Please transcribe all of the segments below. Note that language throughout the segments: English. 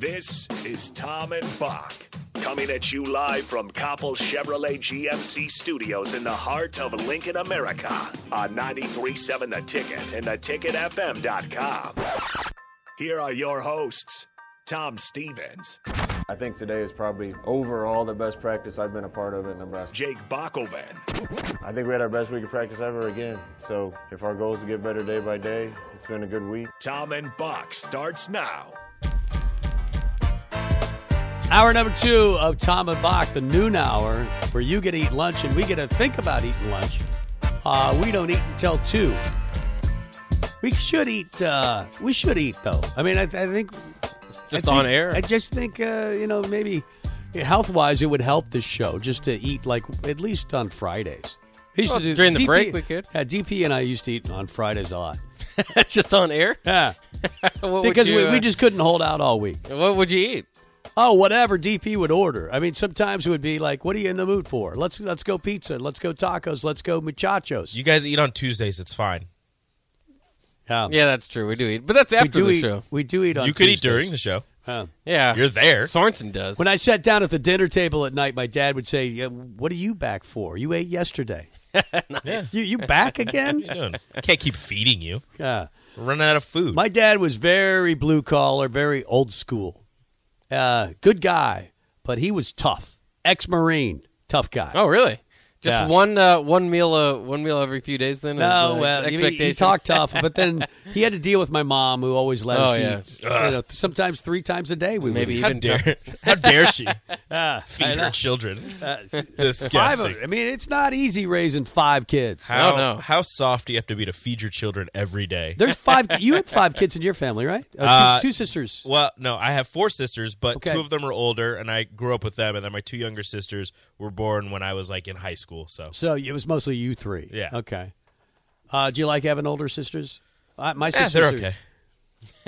This is Tom and Bock coming at you live from Coppel Chevrolet GMC studios in the heart of Lincoln, America on 93.7 The Ticket and theticketfm.com. Here are your hosts, Tom Stevens, I think today is probably overall the best practice I've been a part of at Nebraska. Jake Bakoven, I think we had our best week of practice ever again. So if our goal is to get better day by day, it's been a good week. Tom and Bock starts now. Hour number two of Tom and Bock, the noon hour, where you get to eat lunch and we get to think about eating lunch. Uh, we don't eat until two. We should eat. Uh, we should eat though. I mean, I, I think Just I on air? I just think uh, you know maybe health wise it would help this show just to eat like at least on Fridays. We used Well, to do- during the DP break we could. Yeah, DP and I used to eat on Fridays a lot. just on air? Yeah, because you, we, uh, we just couldn't hold out all week. What would you eat? Oh, whatever DP would order. I mean, sometimes it would be like, "What are you in the mood for? Let's let's go pizza. Let's go tacos. Let's go muchachos." You guys eat on Tuesdays. It's fine. yeah, Yeah, that's true. We do eat, but that's we after do the eat. show. We do eat on. you could eat during the show. Huh. Yeah, You're there. Sorensen does. When I sat down at the dinner table at night, my dad would say, yeah, "What are you back for? You ate yesterday. Yeah. You you back again?" What are you doing? I can't keep feeding you. yeah. We're running out of food. My dad was very blue collar, very old school. Uh, good guy, but he was tough. Ex Marine, tough guy. oh, really? Just Yeah. one uh, one meal uh, one meal every few days. Then is No, the well, ex- he, expectation. he talked tough, but then he had to deal with my mom, who always let Oh, us yeah. eat. You know, sometimes three times a day. We Maybe would how even dare? How dare she Ah, feed know. her children? Uh, five. Disgusting. Of, I mean, it's not easy raising five kids. How, Oh, no. how soft do you have to be to feed your children every day? There's five. You had five kids in your family, right? Uh, two, Uh, two sisters. Well, no, I have four sisters, but Okay. two of them are older, and I grew up with them. And then my two younger sisters were born when I was like in high school. So So it was mostly you three. Yeah. Okay. Uh, do you like having older sisters? Uh, my Eh, sisters. they're are- okay.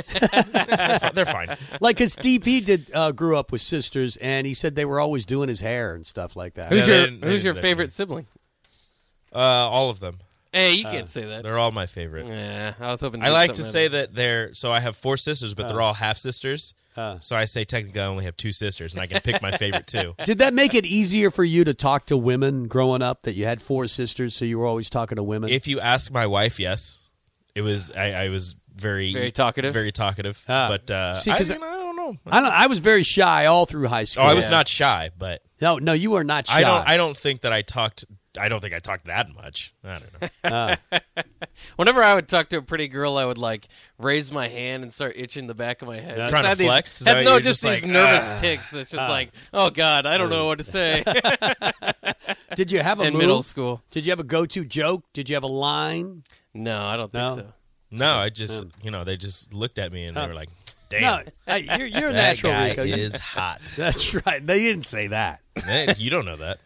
they're, fi- they're fine. Like, because DP did uh, grew up with sisters, and he said they were always doing his hair and stuff like that. Who's Yeah, they your didn't- they Who's didn't your do that favorite to sibling? Uh, all of them. Hey, you can't say that. Uh, They're all my favorite. Yeah, I was hoping. I like to say that they're so I have four sisters, but they're all half sisters. Uh. so I say technically I only have two sisters, and I can pick my favorite two. Did that make it easier for you to talk to women growing up? That you had four sisters, so you were always talking to women. If you ask my wife, yes, it was. I, I was very Very talkative? very talkative. Ah. but uh, See, I, 'cause I, don't know. I don't. I was very shy all through high Oh, school. I was Yeah. not shy, but No, no, you were not shy. I don't. I don't think that I talked. I don't think I talked that much. I don't know. Whenever I would talk to a pretty girl, I would like raise my hand and start itching the back of my head. Trying Just to had these- flex? Is that no, you're just, just these nervous "Ah, ticks. It's just like, oh god, I don't know what to say. Did you have a In move? middle school, Did you have a go-to joke? Did you have a line? no, I don't think No? so. no, I just you know they just looked at me and they were like, "Damn, No, you're, you're a that natural. guy Rico. Is hot." That's right. They didn't say that. Hey, you don't know that.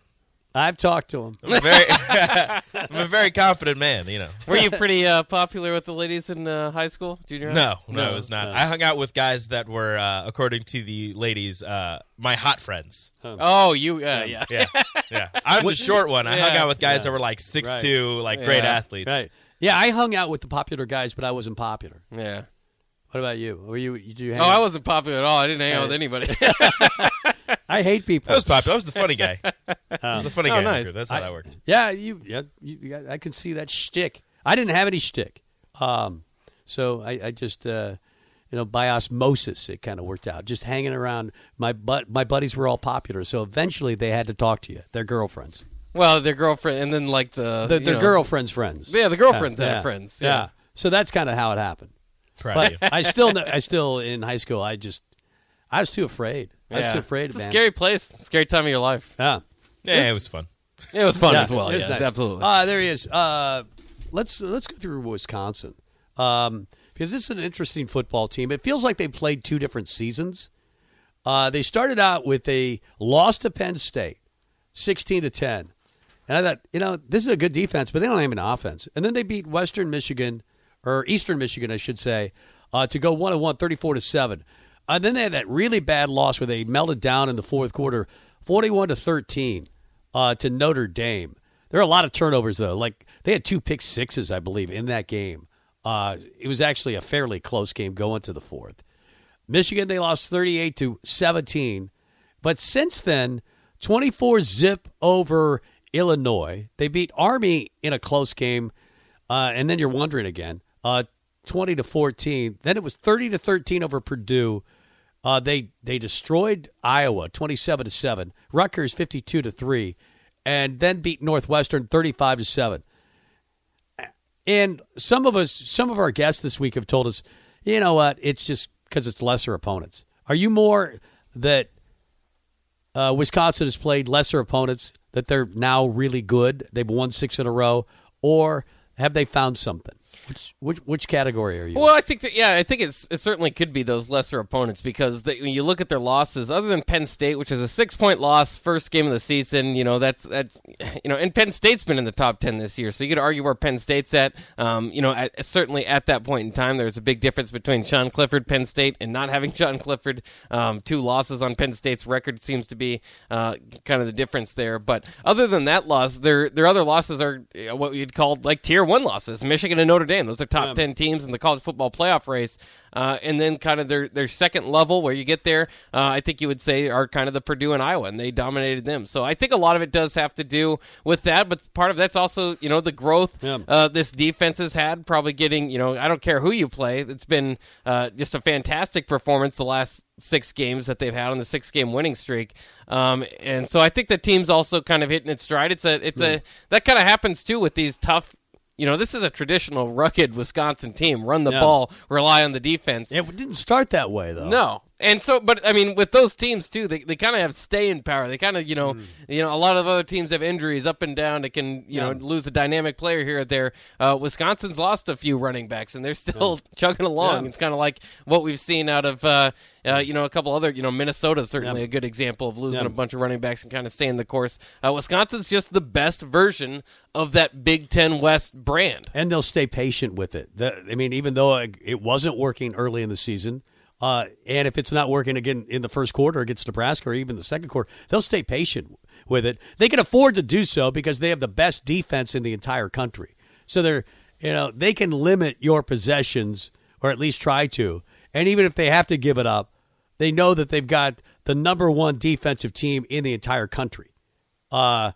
I've talked to him. I'm a very, I'm a very confident man. You know. Were you pretty uh, popular with the ladies in uh, high school, junior high? No, no, No, it was not. I hung out with guys that were, uh, according to the ladies, uh, my hot friends. Oh, you, uh, yeah. Yeah, yeah. I'm the short one. I hung out with guys that were like six two, like great athletes. Right. Yeah, I hung out with the popular guys, but I wasn't popular. Yeah. What about you? Were you? Did you? Hang Oh, I wasn't popular at all. I didn't hang out with anybody. I hate people. That was popular. I was the funny guy. I was the funny Oh, guy. nice. That's how that worked. Yeah, you. Yeah, you, you I can see that shtick. I didn't have any shtick, um, so I, I just, uh, you know, by osmosis, it kind of worked out. Just hanging around. My but my buddies were all popular, so eventually they had to talk to you. Their girlfriends, well, their girlfriend, and then like the the, their know, girlfriends' friends. Yeah, the girlfriends yeah, had yeah. friends. Yeah. Yeah. So that's kind of how it happened. Proud But of you. I still, kn- I still in high school, I just, I was too afraid. I was Yeah. too afraid, It's a man. scary place, scary time of your life. Yeah. Yeah, it was fun. It was fun Yeah, as well. it was Yes, nice. absolutely. Uh, there he is. Uh, let's let's go through Wisconsin um, because this is an interesting football team. It feels like they've played two different seasons Uh, they started out with a loss to Penn State, sixteen to ten, and I thought, you know, this is a good defense, but they don't have an offense. And then they beat Western Michigan or Eastern Michigan, I should say, uh, to go one and one, 34 to seven. And then they had that really bad loss where they melted down in the fourth quarter, forty-one to thirteen, uh, to Notre Dame. There are a lot of turnovers though. Like they had two pick sixes, I believe, in that game. Uh, it was actually a fairly close game going to the fourth. Michigan they lost 38 to 17, but since then 24 zip over Illinois. They beat Army in a close game, uh, and then you're wondering again, uh, 20 to 14. Then it was 30 to 13 over Purdue. Uh, they they destroyed Iowa 27 to seven. Rutgers 52 to three, and then beat Northwestern 35 to seven. And some of us, some of our guests this week have told us, you know what? It's just because it's lesser opponents. Are you more that uh, Wisconsin has played lesser opponents that they're now really good? They've won six in a row, or have they found something? Which which which category are you? Well, I think that yeah, I think it's it certainly could be those lesser opponents because they, when you look at their losses, other than Penn State, which is a six point loss, first game of the season, you know that's that's you know, and Penn State's been in the top ten this year, so you could argue where Penn State's at. Um, you know, at, certainly at that point in time, there's a big difference between Sean Clifford, Penn State, and not having Sean Clifford. Um, two losses on Penn State's record seems to be uh, kind of the difference there. But other than that loss, their their other losses are what you'd call like tier one losses. Michigan and Notre Dame, those are top Yeah. ten teams in the college football playoff race, uh, and then kind of their their second level where you get there, uh, I think you would say are kind of the Purdue and Iowa, and they dominated them. So I think a lot of it does have to do with that, but part of that's also you know the growth Yeah. uh, this defense has had. Probably getting you know I don't care who you play, it's been uh, just a fantastic performance the last six games that they've had on the six game winning streak. Um, and so I think the team's also kind of hitting its stride. It's a it's a that kind of happens too with these tough. You know, this is a traditional rugged Wisconsin team. Run the ball, rely on the defense. it didn't start that way though. No. And so, but I mean, with those teams too, they, they kind of have staying power. They kind of, you know, Mm. you know, a lot of other teams have injuries up and down. They can, you know, lose a dynamic player here or there. Uh, Wisconsin's lost a few running backs, and they're still chugging along. Yeah. It's kind of like what we've seen out of, uh, uh, you know, a couple other, you know, Minnesota's certainly Yeah. a good example of losing Yeah. a bunch of running backs and kind of staying the course. Uh, Wisconsin's just the best version of that Big Ten West brand. and they'll stay patient with it. The, I mean, even though it wasn't working early in the season, uh, and if it's not working again in the first quarter against Nebraska or even the second quarter, they'll stay patient with it. They can afford to do so because they have the best defense in the entire country. So they're, you know, they can limit your possessions or at least try to. And even if they have to give it up, they know that they've got the number one defensive team in the entire country. Uh,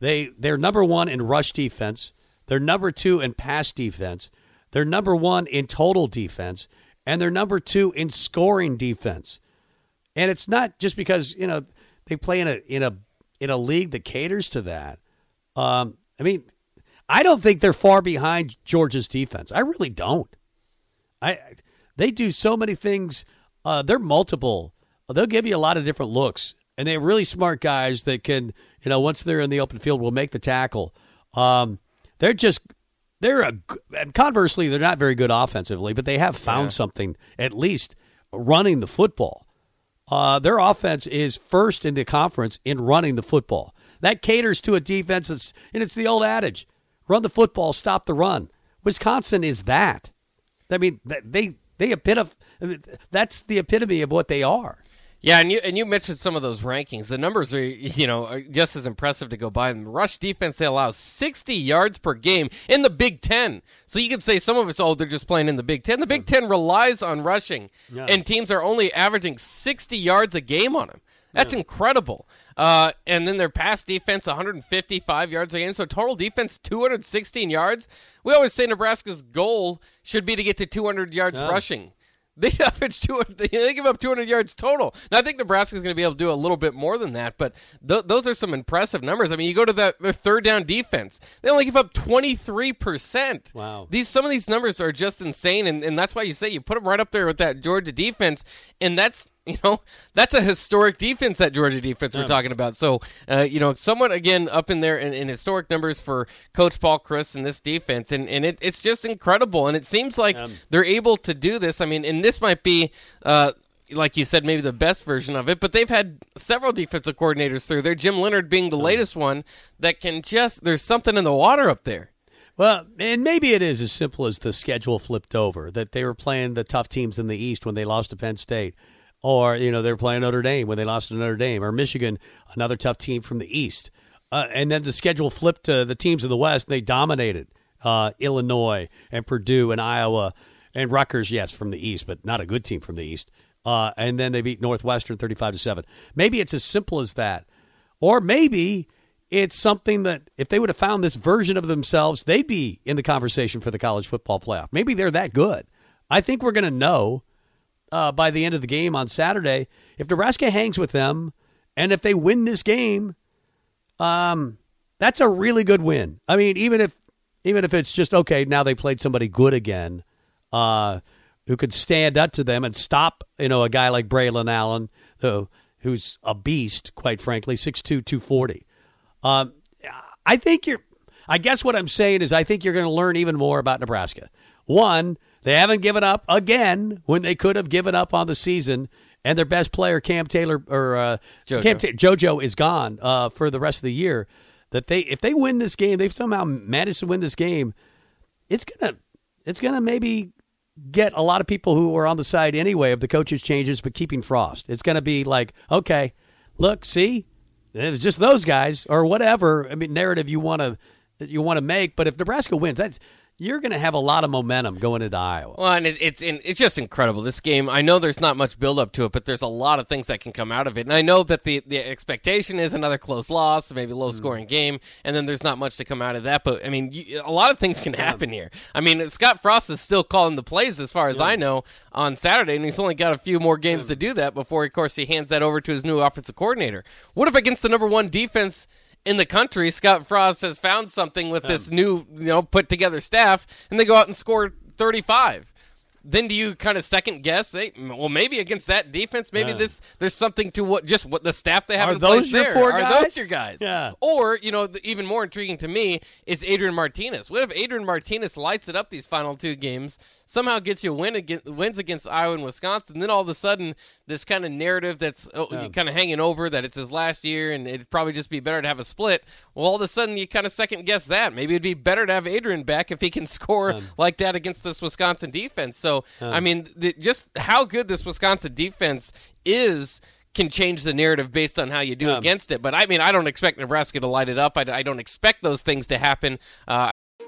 they they're number one in rush defense. They're number two in pass defense. They're number one in total defense, and they're number two in scoring defense. And it's not just because you know they play in a in a in a league that caters to that. Um, I mean, I don't think they're far behind Georgia's defense. I really don't. I they do so many things. Uh, they're multiple. They'll give you a lot of different looks, and they have really smart guys that can, you know, once they're in the open field, will make the tackle. Um, they're just they're a. conversely, they're not very good offensively, but they have found something at least running the football. Uh, their offense is first in the conference in running the football. That caters to a defense that's, and it's the old adage: run the football, stop the run. Wisconsin is that. I mean, they they epitome. That's the epitome of what they are. Yeah, and you and you mentioned some of those rankings. The numbers are you know are just as impressive to go by. them. rush defense they allow sixty yards per game in the Big Ten. So you can say some of it's oh they're just playing in the Big Ten. The Big Ten relies on rushing, Yeah. and teams are only averaging sixty yards a game on them. That's incredible. Uh, and then their pass defense, 155 yards a game. So total defense, 216 yards. We always say Nebraska's goal should be to get to 200 yards Yeah. rushing. They average 200. They they give up 200 yards total. Now I think Nebraska's going to be able to do a little bit more than that, but th- those are some impressive numbers. I mean, you go to the, their third down defense. They only give up 23 percent. Wow. These some of these numbers are just insane, and, and that's why you say you put them right up there with that Georgia defense, and that's you know that's a historic defense that Georgia defense we're talking about. So uh, you know, somewhat again up in there in, in historic numbers for Coach Paul Chryst and this defense, and and it, it's just incredible, and it seems like they're able to do this. I mean, and this might be. Uh, like you said, maybe the best version of it, but they've had several defensive coordinators through there. Jim Leonhard being the latest one that can just there's something in the water up there. Well, and maybe it is as simple as the schedule flipped over that they were playing the tough teams in the East when they lost to Penn State, or you know they were playing Notre Dame when they lost to Notre Dame, or Michigan, another tough team from the East, uh, and then the schedule flipped to the teams in the West and they dominated uh, Illinois and Purdue and Iowa and Rutgers, yes, from the East, but not a good team from the East. Uh, and then they beat Northwestern thirty-five to seven. Maybe it's as simple as that, or maybe it's something that if they would have found this version of themselves, they'd be in the conversation for the college football playoff. Maybe they're that good. I think we're going to know uh, by the end of the game on Saturday if Nebraska hangs with them and if they win this game. Um, that's a really good win. I mean, even if even if it's just okay, now they played somebody good again, uh, who could stand up to them and stop, you know, a guy like Braylon Allen, who who's a beast, quite frankly, 6'2", 240. Um, I think you're. I guess what I'm saying is I think you're going to learn even more about Nebraska. One, they haven't given up again when they could have given up on the season, and their best player Cam Taylor or uh, Jojo. Cam Ta- JoJo is gone uh, for the rest of the year. That they if they win this game, they've somehow managed to win this game. It's gonna it's gonna maybe get a lot of people who are on the side anyway of the coaches changes, but keeping Frost. It's gonna be like okay, look, see, it's just those guys or whatever. I mean, narrative you want to you want to make. But if Nebraska wins, that's you're going to have a lot of momentum going into Iowa. Well, and it, it's in, it's just incredible. This game, I know there's not much build up to it, but there's a lot of things that can come out of it. And I know that the, the expectation is another close loss, maybe low hmm. scoring game, and then there's not much to come out of that. But I mean, you, a lot of things can happen here. I mean, Scott Frost is still calling the plays, as far as I know, on Saturday, and he's only got a few more games to do that before, of course, he hands that over to his new offensive coordinator. What if against the number one defense? In the country, Scott Frost has found something with this um. new, you know, put together staff, and they go out and score 35. Then do you kind of second guess? Hey, well, maybe against that defense, maybe Yeah. this there's something to what just what the staff they have Are in those place your there. four Are guys? those your guys? Yeah. Or you know, the, even more intriguing to me is Adrian Martinez. What if Adrian Martinez lights it up these final two games, somehow gets you a win against, wins against Iowa and Wisconsin, then all of a sudden this kind of narrative that's oh, kind of hanging over that it's his last year and it'd probably just be better to have a split. Well, all of a sudden you kind of second guess that. Maybe it'd be better to have Adrian back if he can score like that against this Wisconsin defense. So I mean, the, just how good this Wisconsin defense is. Can change the narrative based on how you do against it, but I mean, I don't expect Nebraska to light it up. I, I don't expect those things to happen. Uh,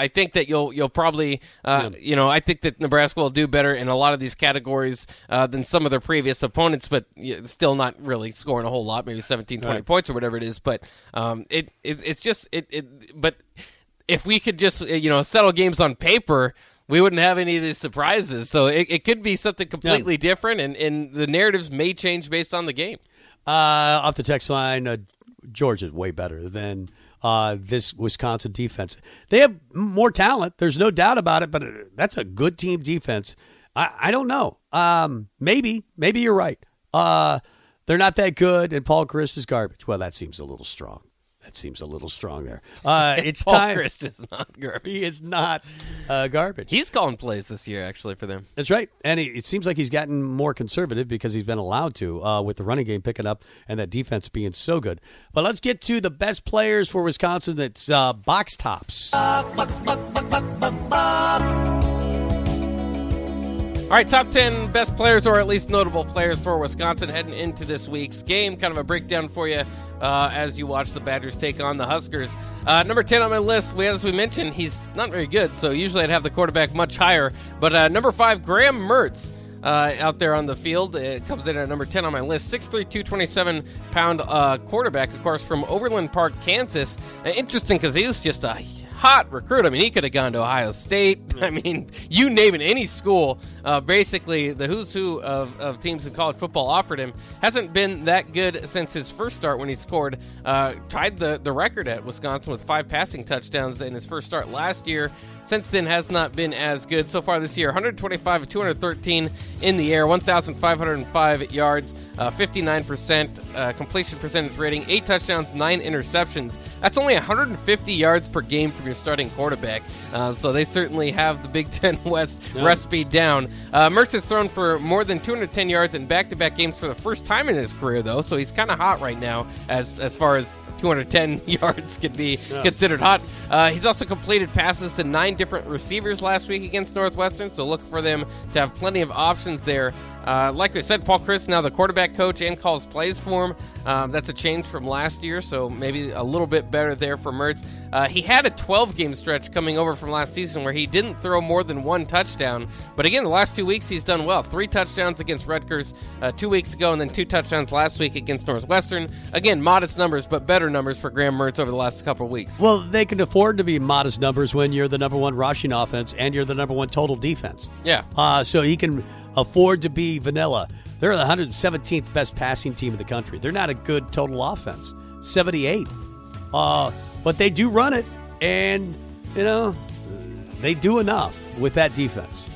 I think that you'll you'll probably uh, you know I think that Nebraska will do better in a lot of these categories uh, than some of their previous opponents, but still not really scoring a whole lot, maybe 17, 20 Right. points or whatever it is. But um, it, it it's just it, it but if we could just you know settle games on paper. We wouldn't have any of these surprises, so it, it could be something completely different, and, and the narratives may change based on the game. Uh, off the text line, uh, George is way better than uh, this Wisconsin defense. They have more talent. There's no doubt about it, but uh, that's a good team defense. I, I don't know. Um, maybe, maybe you're right. Uh, they're not that good, and Paul Chryst is garbage. Well, that seems a little strong. That seems a little strong there. Uh, it's Paul time. Chryst is not garbage. He is not uh, garbage. He's calling plays this year, actually, for them. That's right. And he, it seems like he's gotten more conservative because he's been allowed to uh, with the running game picking up and that defense being so good. But let's get to the best players for Wisconsin. That's uh, Bock's Tops. All right, top 10 best players or at least notable players for Wisconsin heading into this week's game. Kind of a breakdown for you uh, as you watch the Badgers take on the Huskers. Uh, number 10 on my list, we, as we mentioned, he's not very good, so usually I'd have the quarterback much higher. But uh, number 5, Graham Mertz. Uh, out there on the field, it comes in at number 10 on my list. 6'3, 227 pound uh, quarterback, of course, from Overland Park, Kansas. Uh, interesting because he was just a hot recruit. I mean, he could have gone to Ohio State. I mean, you name it, any school. Uh, basically, the who's who of, of teams in college football offered him. Hasn't been that good since his first start when he scored, uh, tied the, the record at Wisconsin with five passing touchdowns in his first start last year. Since then, has not been as good so far this year. 125 of 213 in the air, 1,505 yards, uh, 59% uh, completion percentage rating, eight touchdowns, nine interceptions. That's only 150 yards per game from your starting quarterback. Uh, so they certainly have the Big Ten West recipe down. Uh, Mertz has thrown for more than 210 yards in back-to-back games for the first time in his career, though. So he's kind of hot right now as as far as 210 yards could be considered hot. Uh, he's also completed passes to nine different receivers last week against Northwestern, so look for them to have plenty of options there. Uh, like I said, Paul Chryst now the quarterback coach and calls plays for him. Um, that's a change from last year, so maybe a little bit better there for Mertz. Uh, he had a 12 game stretch coming over from last season where he didn't throw more than one touchdown. But again, the last two weeks he's done well. Three touchdowns against Rutgers uh, two weeks ago, and then two touchdowns last week against Northwestern. Again, modest numbers, but better numbers for Graham Mertz over the last couple of weeks. Well, they can afford to be modest numbers when you're the number one rushing offense and you're the number one total defense. Yeah. Uh, so he can afford to be vanilla. They're the 117th best passing team in the country. They're not a good total offense. 78. Uh, but they do run it, and, you know, they do enough with that defense.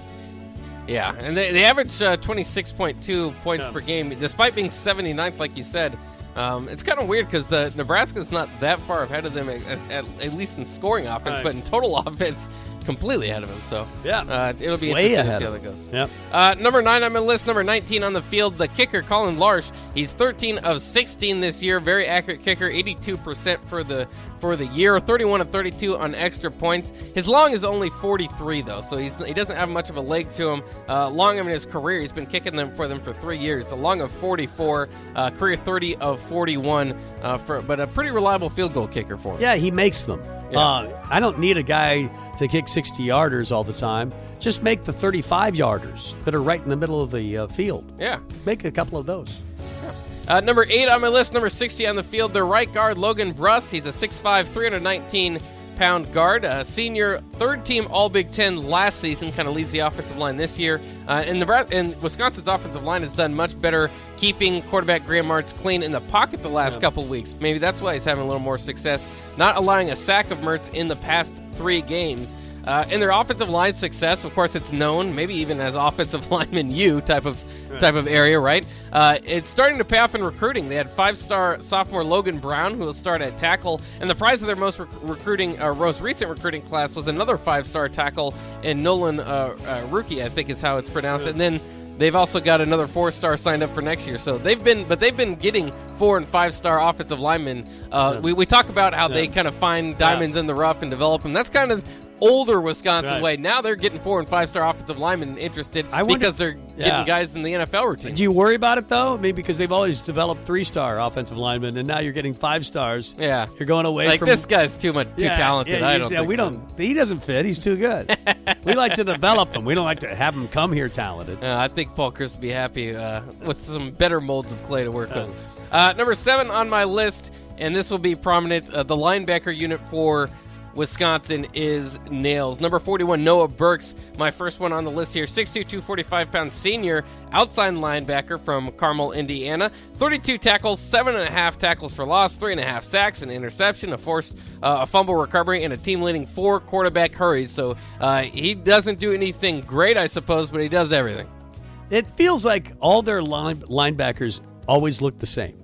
Yeah, and they, they average uh, 26.2 points per game, despite being 79th, like you said. Um, it's kind of weird because the Nebraska's not that far ahead of them, at, at, at least in scoring offense, Right. but in total offense, completely ahead of him. So Yeah. uh, it'll be Way interesting ahead to see how that goes. Yep. Uh, number nine on my list, number 19 on the field, the kicker, Collin Larsh. He's 13 of 16 this year. Very accurate kicker, 82% for the for the year, 31 of 32 on extra points. His long is only 43 though, so he's he doesn't have much of a leg to him. Uh, long in his career, he's been kicking them for them for three years. A long of 44, uh, career 30 of 41, uh, for but a pretty reliable field goal kicker for him. Yeah, he makes them. Yeah. Uh, I don't need a guy to kick 60 yarders all the time. Just make the 35 yarders that are right in the middle of the uh, field. Yeah. Make a couple of those. Uh, number eight on my list, number 60 on the field, the right guard, Logan Bruss. He's a 6'5, 319 pound guard, a senior, third team All Big Ten last season, kind of leads the offensive line this year. Uh, and, Nebraska, and Wisconsin's offensive line has done much better keeping quarterback Graham Mertz clean in the pocket the last couple weeks. Maybe that's why he's having a little more success, not allowing a sack of Mertz in the past three games. Uh, in their offensive line success, of course, it's known, maybe even as offensive lineman U type of type of area, right? Uh, it's starting to pay off in recruiting. They had five-star sophomore Logan Brown, who will start at tackle, and the prize of their most rec- recruiting, uh, most recent recruiting class was another five-star tackle in Nolan uh, uh, Rookie, I think is how it's pronounced, and then. They've also got another four-star signed up for next year, so they've been, but they've been getting four and five-star offensive linemen. Uh, we, we talk about how they kind of find diamonds in the rough and develop them. That's kind of older Wisconsin Right. way. Now they're getting four and five-star offensive linemen interested I wonder- because they're Yeah. getting guys in the NFL routine. Do you worry about it though? Maybe because they've always developed three star offensive linemen, and now you're getting five stars. Yeah. you're going away like from this guy's too much too Yeah, talented. yeah, I don't. yeah, we so. don't. He doesn't fit. He's too good. we like to develop him. We don't like to have him come here talented. Uh, I think Paul Chryst would be happy uh, with some better molds of clay to work with. Uh, number seven on my list, and this will be prominent. Uh, the linebacker unit for Wisconsin is Nails. Number 41, Noah Burks, my first one on the list here. 6'2", 245 pound senior outside linebacker from Carmel, Indiana. 32 tackles, 7.5 tackles for loss, 3.5 sacks, an interception, a forced uh, a fumble recovery, and a team leading four quarterback hurries. So uh, he doesn't do anything great, I suppose, but he does everything. It feels like all their line, linebackers always look the same.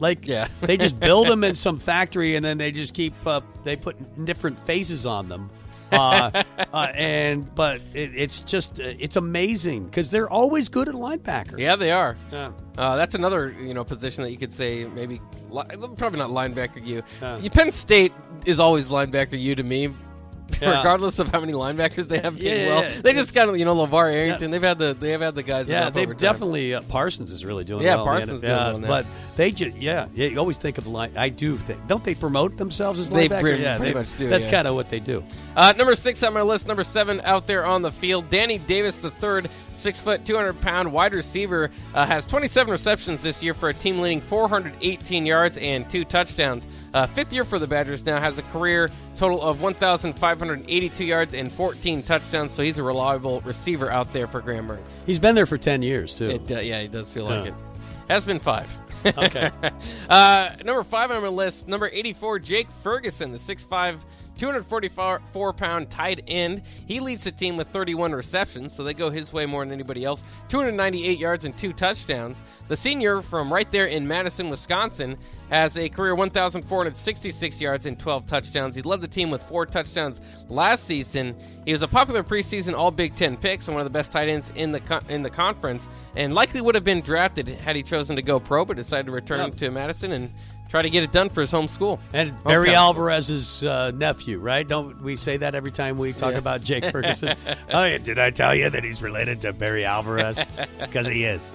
Like Yeah. they just build them in some factory and then they just keep uh, they put different faces on them. Uh, uh, and but it, it's just uh, it's amazing because they're always good at linebacker. Yeah, they are. Yeah. Uh, that's another you know position that you could say maybe li- probably not linebacker U. Penn State is always linebacker U to me. Yeah. Regardless of how many linebackers they have Yeah, well, yeah, they just kind of you know LaVar Arrington. They've had the they have had the guys. Yeah, they've definitely uh, Parsons is really doing Yeah, well. Parsons doing well now. but they just yeah, yeah, you always think of line. I do think don't they promote themselves as They linebacker? pretty- yeah, pretty they- much do, That's kind of what they do. Uh, number six on my list, number seven out there on the field, Danny Davis the third, six foot, two hundred pound wide receiver, uh, has twenty seven receptions this year for a team leading four hundred eighteen yards and two touchdowns. Uh, fifth year for the Badgers now has a career total of 1,582 yards and 14 touchdowns. So he's a reliable receiver out there for Graham Mertz. He's been there for 10 years, too. It, uh, yeah, it does feel like Yeah. it. Has been five. Okay. uh, number five on my list, number 84, Jake Ferguson, the 6'5, 244 pound tight end. He leads the team with 31 receptions, so they go his way more than anybody else. 298 yards and two touchdowns. The senior from right there in Madison, Wisconsin, has a career 1,466 yards and 12 touchdowns. He led the team with four touchdowns last season. He was a popular preseason All Big Ten pick, so one of the best tight ends in the co- in the conference, and likely would have been drafted had he chosen to go pro, but decided to return Yep. to Madison and try to get it done for his home school. And Barry Okay. Alvarez's uh, nephew, right? Don't we say that every time we talk about Jake Ferguson? oh, yeah, did I tell you that he's related to Barry Alvarez? Because he is.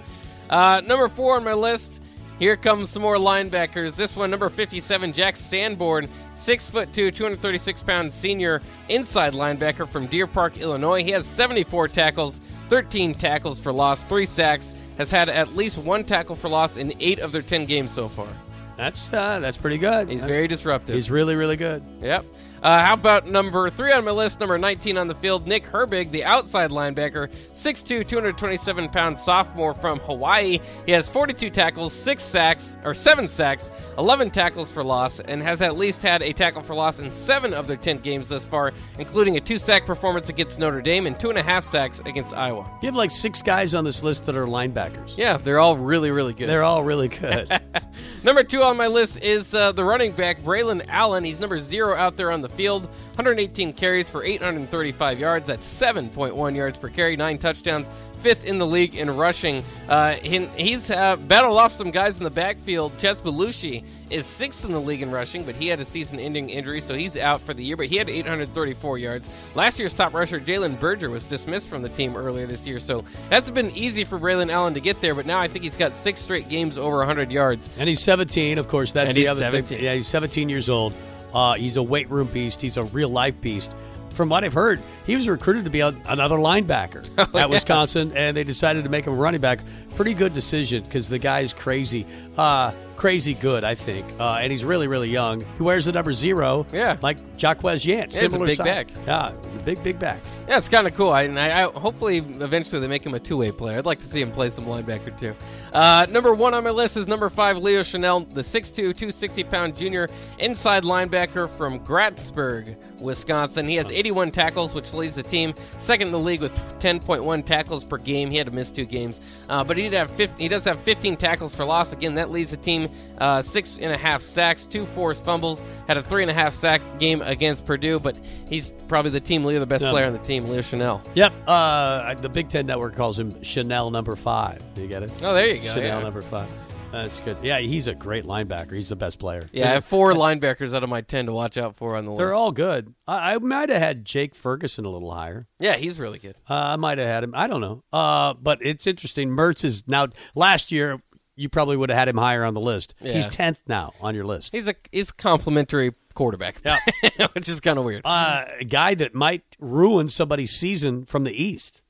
Uh, number four on my list. Here comes some more linebackers. This one, number 57, Jack Sanborn, six foot two, 236 pound senior inside linebacker from Deer Park, Illinois. He has 74 tackles, 13 tackles for loss, three sacks. Has had at least one tackle for loss in eight of their 10 games so far. That's uh, that's pretty good. He's very disruptive. He's really really good. Yep. Uh, how about number three on my list, number 19 on the field, Nick Herbig, the outside linebacker, 6'2, 227 pound sophomore from Hawaii. He has 42 tackles, six sacks, or seven sacks, 11 tackles for loss, and has at least had a tackle for loss in seven of their 10 games thus far, including a two sack performance against Notre Dame and two and a half sacks against Iowa. You have like six guys on this list that are linebackers. Yeah, they're all really, really good. They're all really good. Number two on my list is uh, the running back Braylon Allen. He's number zero out there on the field. 118 carries for 835 yards. That's 7.1 yards per carry, nine touchdowns. Fifth in the league in rushing. Uh, he- he's uh, battled off some guys in the backfield. Chez Mellusi is sixth in the league in rushing, but he had a season-ending injury, so he's out for the year. But he had 834 yards. Last year's top rusher Jalen Berger was dismissed from the team earlier this year, so that's been easy for Braylon Allen to get there. But now I think he's got six straight games over 100 yards. and he's 17, of course. That's And the he's other 17. thing. Yeah, he's 17 years old. Uh, he's a weight room beast. He's a real life beast. From what I've heard, he was recruited to be a, another linebacker Oh, at Wisconsin, and they decided to make him a running back. Pretty good decision because the guy's crazy, uh, crazy good, I think, uh, and he's really, really young. He wears the number zero, Yeah. like Jaquez Yant, Yeah, similar big size. back. Yeah, big, big back. Yeah, it's kind of cool. I, I, I hopefully eventually they make him a two-way player. I'd like to see him play some linebacker too. Uh, number one on my list is number five, Leo Chenal, the 6'2", 260 pound junior inside linebacker from Grantsburg, Wisconsin. He has 81 tackles, which leads the team second in the league with 10.1 tackles per game. He had to miss two games, uh, but he did have 50, he does have 15 tackles for loss. Again, that leads the team uh, six and a half sacks, two forced fumbles. Had a three and a half sack game against Purdue, but he's probably the team leader, the best player on the team, Leo Chenal. Yep. Uh, the Big Ten Network calls him Chanel number five. Do You get it? Oh, there you go. Chanel yeah. number five. That's good. Yeah, he's a great linebacker. He's the best player. Yeah, I have four linebackers out of my ten to watch out for on the list. They're all good. I, I might have had Jake Ferguson a little higher. yeah, he's really good. Uh, I might have had him. I don't know. Uh, but it's interesting. Mertz is now. Last year, you probably would have had him higher on the list. Yeah. He's tenth now on your list. He's a he's complimentary quarterback. Yeah. which is kind of weird. Uh, a guy that might ruin somebody's season from the East.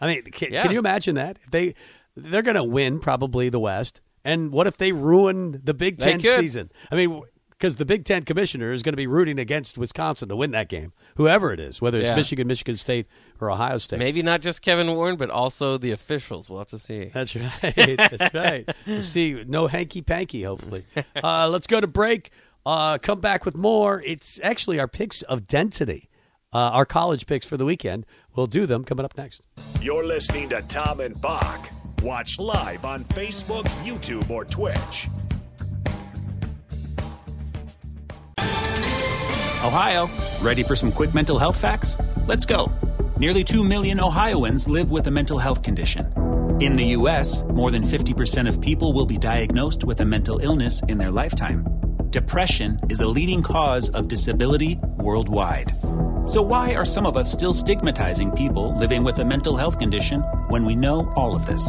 I mean, can, Yeah. can you imagine that? If they they're going to win probably the West, and what if they ruin the Big Ten season? I mean, because the Big Ten commissioner is going to be rooting against Wisconsin to win that game, whoever it is, whether it's Yeah. Michigan, Michigan State, or Ohio State. Maybe not just Kevin Warren, but also the officials. We'll have to see. That's right. That's right. We'll see, no hanky panky. Hopefully, uh, let's go to break. Uh, come back with more. It's actually our picks of density, uh, our college picks for the weekend. We'll do them coming up next. You're listening to Tom and Bock. Watch live on Facebook, YouTube, or Twitch. Ohio, ready for some quick mental health facts? Let's go. Nearly 2 million Ohioans live with a mental health condition. In the U.S., more than 50% of people will be diagnosed with a mental illness in their lifetime. Depression is a leading cause of disability worldwide. So, why are some of us still stigmatizing people living with a mental health condition when we know all of this?